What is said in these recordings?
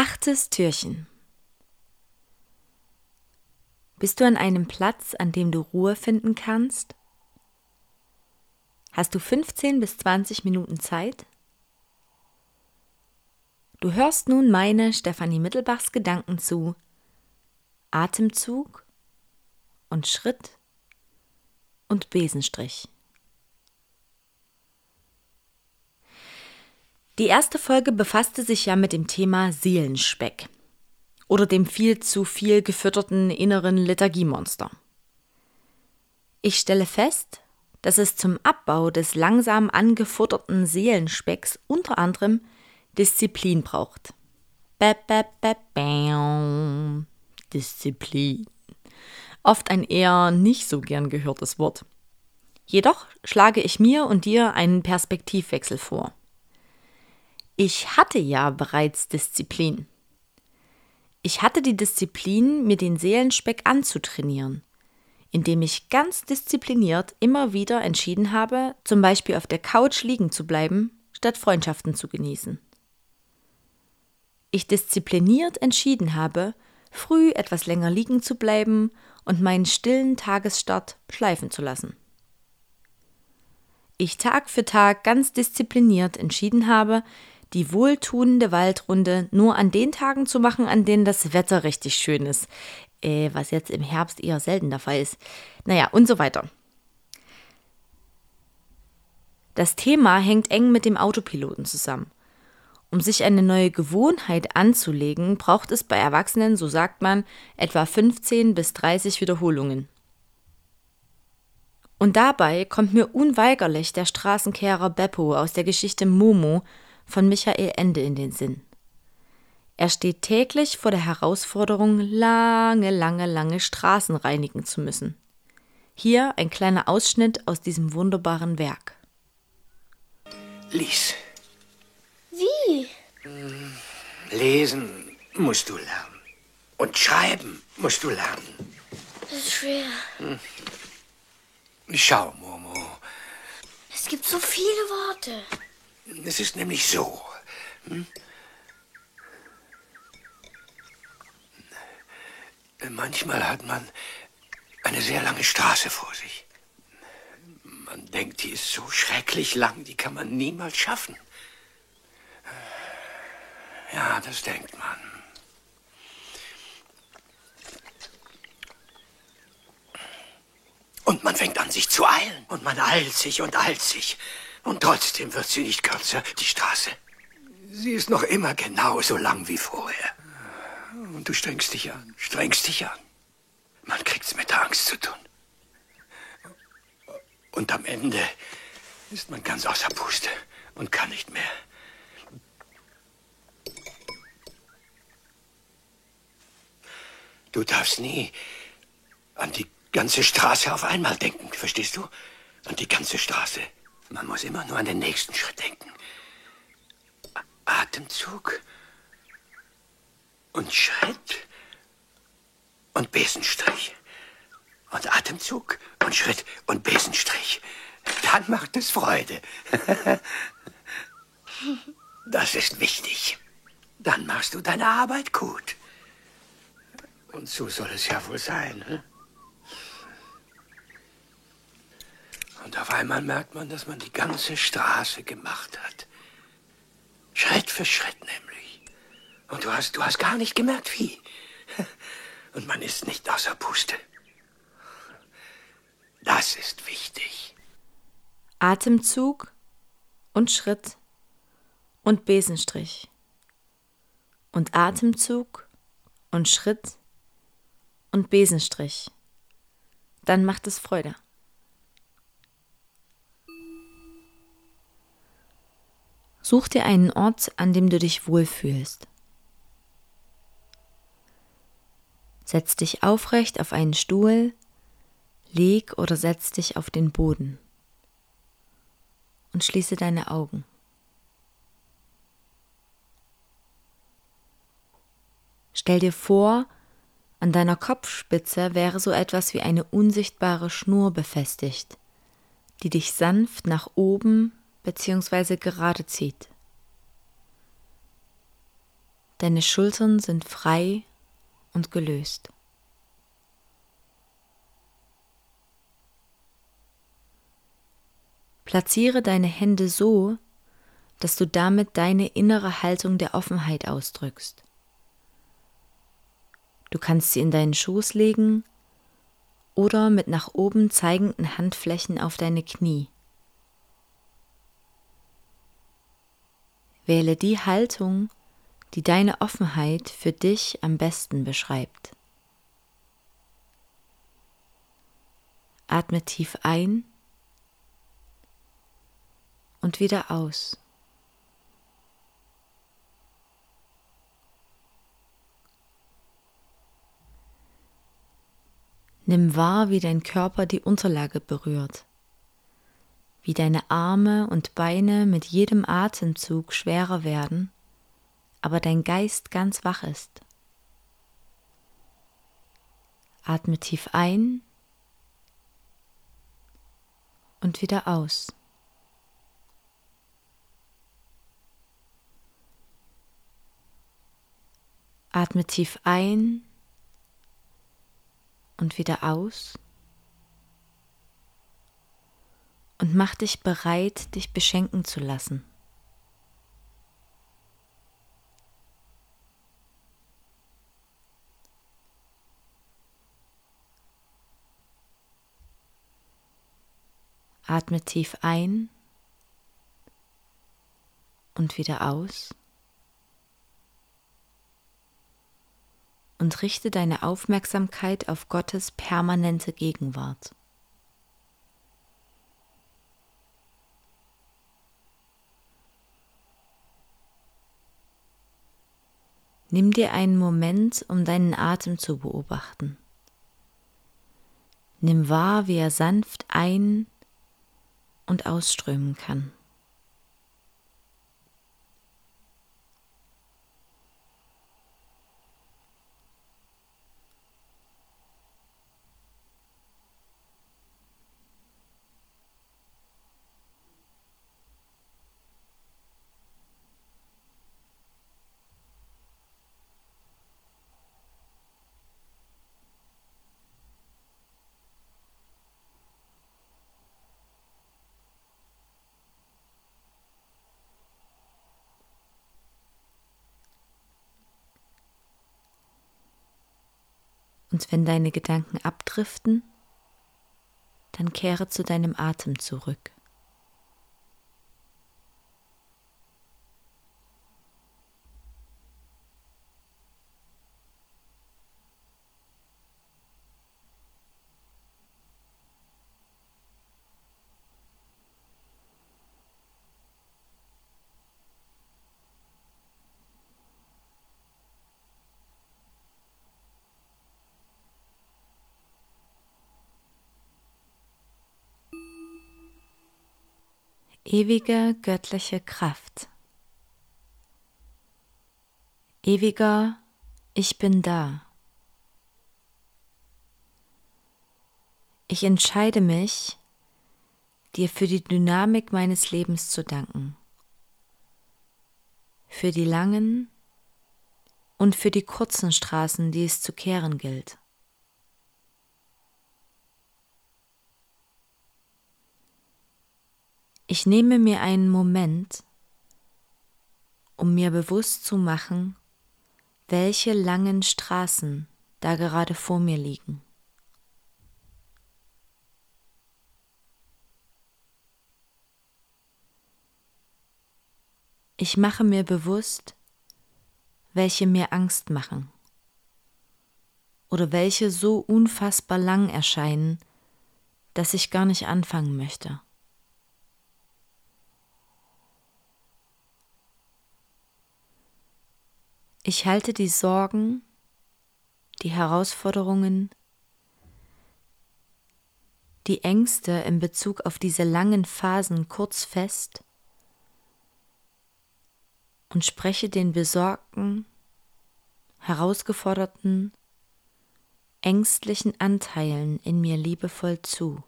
Achtes Türchen. Bist du an einem Platz, an dem du Ruhe finden kannst? Hast du 15 bis 20 Minuten Zeit? Du hörst nun meine Stefanie Mittelbachs Gedanken zu Atemzug und Schritt und Besenstrich. Die erste Folge befasste sich ja mit dem Thema Seelenspeck oder dem viel zu viel gefütterten inneren Lethargiemonster. Ich stelle fest, dass es zum Abbau des langsam angefutterten Seelenspecks unter anderem Disziplin braucht. Ba, ba, ba, Disziplin. Oft ein eher nicht so gern gehörtes Wort. Jedoch schlage ich mir und dir einen Perspektivwechsel vor. Ich hatte ja bereits Disziplin. Ich hatte die Disziplin, mir den Seelenspeck anzutrainieren, indem ich ganz diszipliniert immer wieder entschieden habe, zum Beispiel auf der Couch liegen zu bleiben, statt Freundschaften zu genießen. Ich diszipliniert entschieden habe, früh etwas länger liegen zu bleiben und meinen stillen Tagesstart schleifen zu lassen. Ich Tag für Tag ganz diszipliniert entschieden habe, die wohltuende Waldrunde nur an den Tagen zu machen, an denen das Wetter richtig schön ist. Äh, was jetzt im Herbst eher selten der Fall ist. Naja, und so weiter. Das Thema hängt eng mit dem Autopiloten zusammen. Um sich eine neue Gewohnheit anzulegen, braucht es bei Erwachsenen, so sagt man, etwa 15 bis 30 Wiederholungen. Und dabei kommt mir unweigerlich der Straßenkehrer Beppo aus der Geschichte Momo von Michael Ende in den Sinn. Er steht täglich vor der Herausforderung, lange, lange, lange Straßen reinigen zu müssen. Hier ein kleiner Ausschnitt aus diesem wunderbaren Werk. Lies. Wie? Lesen musst du lernen. Und schreiben musst du lernen. Das ist schwer. Schau, Momo. Es gibt so viele Worte. Es ist nämlich so. Hm? Manchmal hat man eine sehr lange Straße vor sich. Man denkt, die ist so schrecklich lang, die kann man niemals schaffen. Ja, das denkt man. Und man fängt an, sich zu eilen. Und man eilt sich und eilt sich. Und trotzdem wird sie nicht kürzer, die Straße. Sie ist noch immer genauso lang wie vorher. Und du strengst dich an, strengst dich an. Man kriegt's mit der Angst zu tun. Und am Ende ist man ganz außer Puste und kann nicht mehr. Du darfst nie an die ganze Straße auf einmal denken, verstehst du? An die ganze Straße. Man muss immer nur an den nächsten Schritt denken. Atemzug und Schritt und Besenstrich. Und Atemzug und Schritt und Besenstrich. Dann macht es Freude. Das ist wichtig. Dann machst du deine Arbeit gut. Und so soll es ja wohl sein. Hm? Und auf einmal merkt man, dass man die ganze Straße gemacht hat. Schritt für Schritt nämlich. Und du hast, du hast gar nicht gemerkt, wie. Und man ist nicht außer Puste. Das ist wichtig. Atemzug und Schritt und Besenstrich. Und Atemzug und Schritt und Besenstrich. Dann macht es Freude. Such dir einen Ort, an dem du dich wohlfühlst. Setz dich aufrecht auf einen Stuhl, leg oder setz dich auf den Boden und schließe deine Augen. Stell dir vor, an deiner Kopfspitze wäre so etwas wie eine unsichtbare Schnur befestigt, die dich sanft nach oben bzw. gerade zieht. Deine Schultern sind frei und gelöst. Platziere deine Hände so, dass du damit deine innere Haltung der Offenheit ausdrückst. Du kannst sie in deinen Schoß legen oder mit nach oben zeigenden Handflächen auf deine Knie. Wähle die Haltung, die deine Offenheit für dich am besten beschreibt. Atme tief ein und wieder aus. Nimm wahr, wie dein Körper die Unterlage berührt, wie deine Arme und Beine mit jedem Atemzug schwerer werden, aber dein Geist ganz wach ist. Atme tief ein und wieder aus. Atme tief ein und wieder aus. Und mach dich bereit, dich beschenken zu lassen. Atme tief ein und wieder aus. und richte deine Aufmerksamkeit auf Gottes permanente Gegenwart. Nimm dir einen Moment, um deinen Atem zu beobachten. Nimm wahr, wie er sanft ein- und ausströmen kann. Und wenn deine Gedanken abdriften, dann kehre zu deinem Atem zurück. Ewige göttliche Kraft. Ewiger, ich bin da. Ich entscheide mich, dir für die Dynamik meines Lebens zu danken, für die langen und für die kurzen Straßen, die es zu kehren gilt. Ich nehme mir einen Moment, um mir bewusst zu machen, welche langen Straßen da gerade vor mir liegen. Ich mache mir bewusst, welche mir Angst machen oder welche so unfassbar lang erscheinen, dass ich gar nicht anfangen möchte. Ich halte die Sorgen, die Herausforderungen, die Ängste in Bezug auf diese langen Phasen kurz fest und spreche den besorgten, herausgeforderten, ängstlichen Anteilen in mir liebevoll zu.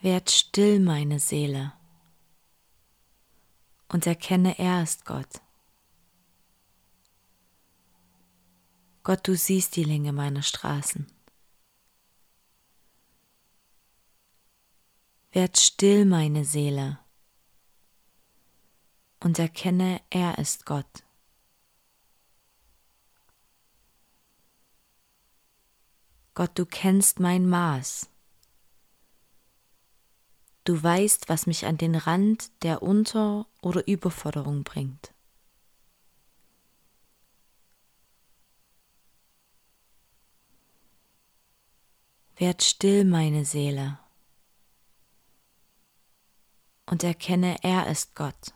Werd still, meine Seele und erkenne, er ist Gott. Gott, du siehst die Länge meiner Straßen. Werd still, meine Seele, und erkenne, er ist Gott. Gott, du kennst mein Maß. Du weißt, was mich an den Rand der Unter- oder Überforderung bringt. Werd still, meine Seele, und erkenne, er ist Gott.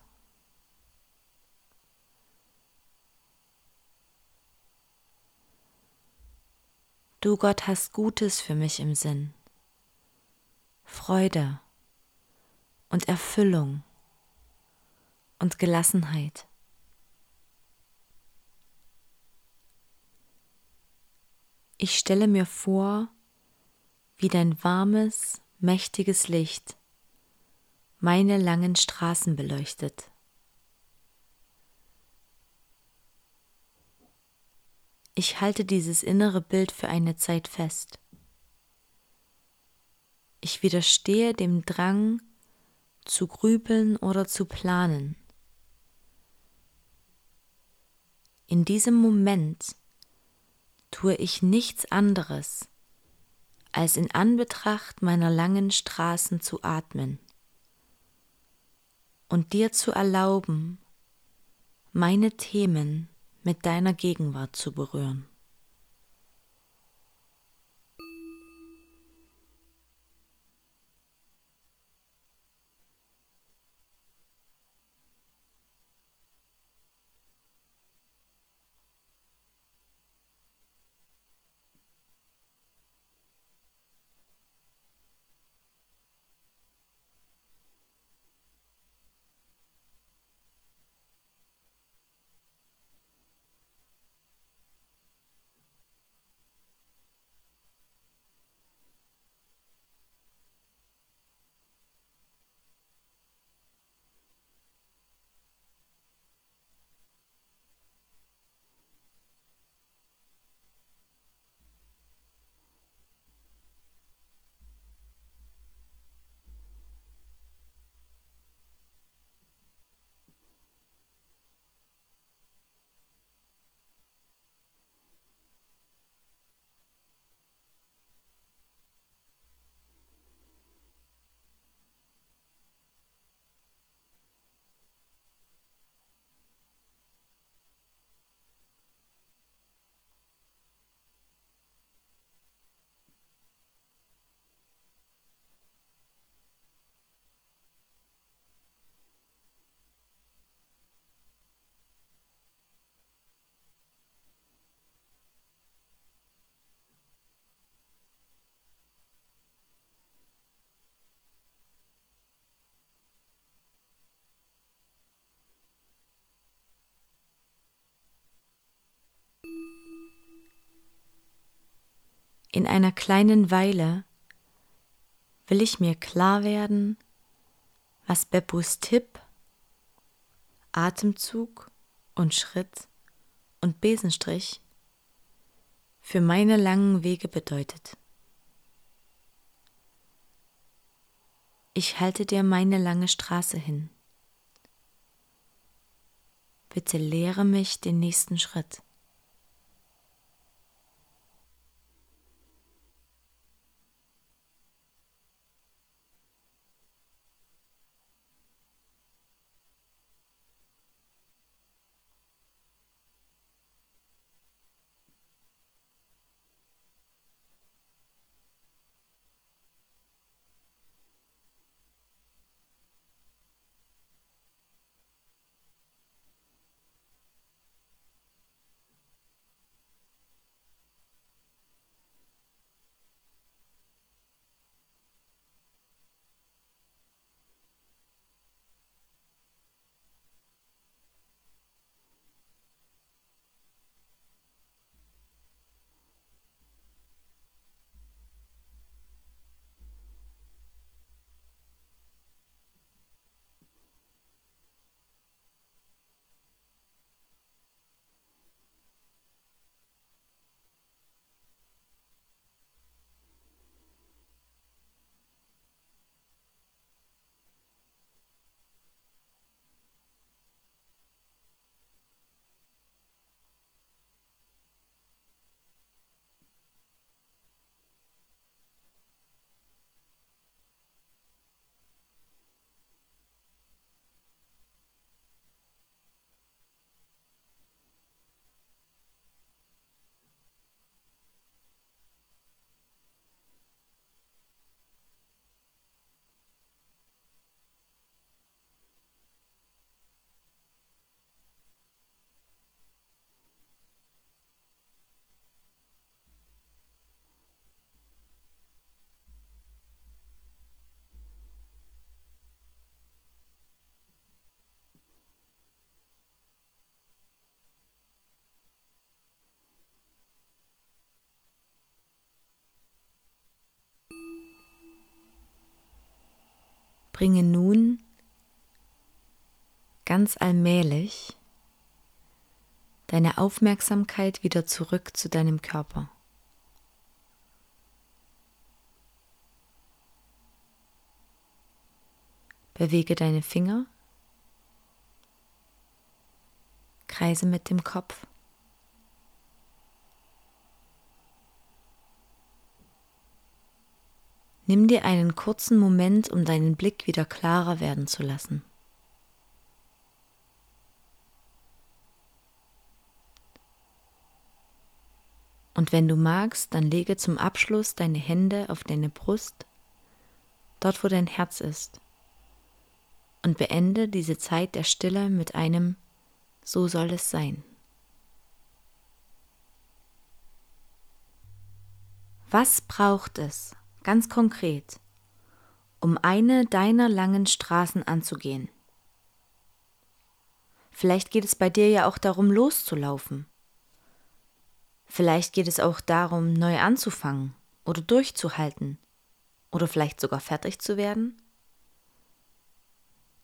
Du Gott hast Gutes für mich im Sinn, Freude und Erfüllung und Gelassenheit. Ich stelle mir vor, wie dein warmes, mächtiges Licht meine langen Straßen beleuchtet. Ich halte dieses innere Bild für eine Zeit fest. Ich widerstehe dem Drang zu grübeln oder zu planen. In diesem Moment tue ich nichts anderes, als in Anbetracht meiner langen Straßen zu atmen und dir zu erlauben, meine Themen mit deiner Gegenwart zu berühren. In einer kleinen Weile will ich mir klar werden, was Beppus Tipp, Atemzug und Schritt und Besenstrich für meine langen Wege bedeutet. Ich halte dir meine lange Straße hin. Bitte lehre mich den nächsten Schritt. Bringe nun ganz allmählich deine Aufmerksamkeit wieder zurück zu deinem Körper. Bewege deine Finger, kreise mit dem Kopf. Nimm dir einen kurzen Moment, um deinen Blick wieder klarer werden zu lassen. Und wenn du magst, dann lege zum Abschluss deine Hände auf deine Brust, dort wo dein Herz ist, und beende diese Zeit der Stille mit einem So soll es sein. Was braucht es, ganz konkret, um eine deiner langen Straßen anzugehen? Vielleicht geht es bei dir ja auch darum, loszulaufen Vielleicht geht es auch darum, neu anzufangen oder durchzuhalten oder vielleicht sogar fertig zu werden.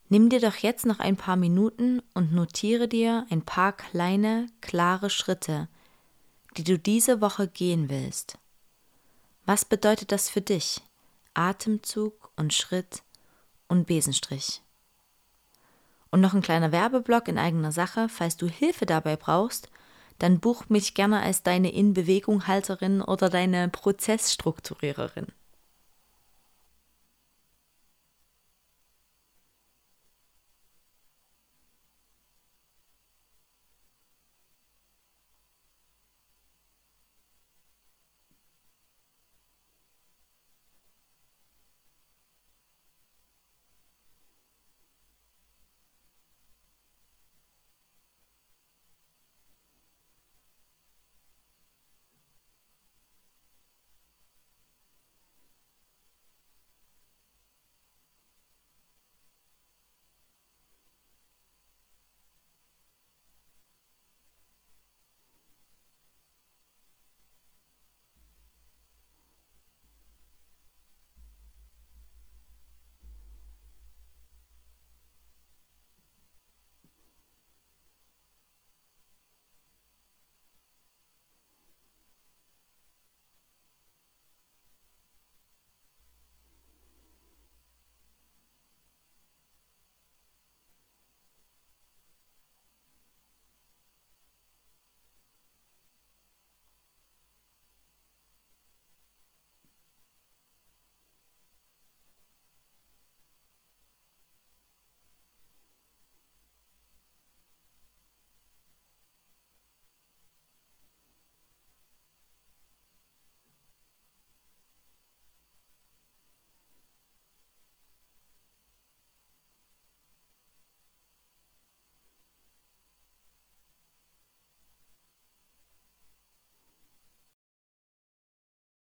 Nimm dir doch jetzt noch ein paar Minuten und notiere dir ein paar kleine, klare Schritte, die du diese Woche gehen willst. Was bedeutet das für dich? Atemzug und Schritt und Besenstrich. Und noch ein kleiner Werbeblock in eigener Sache, falls du Hilfe dabei brauchst, dann buch mich gerne als deine In-Bewegung-Halterin oder deine Prozessstrukturiererin.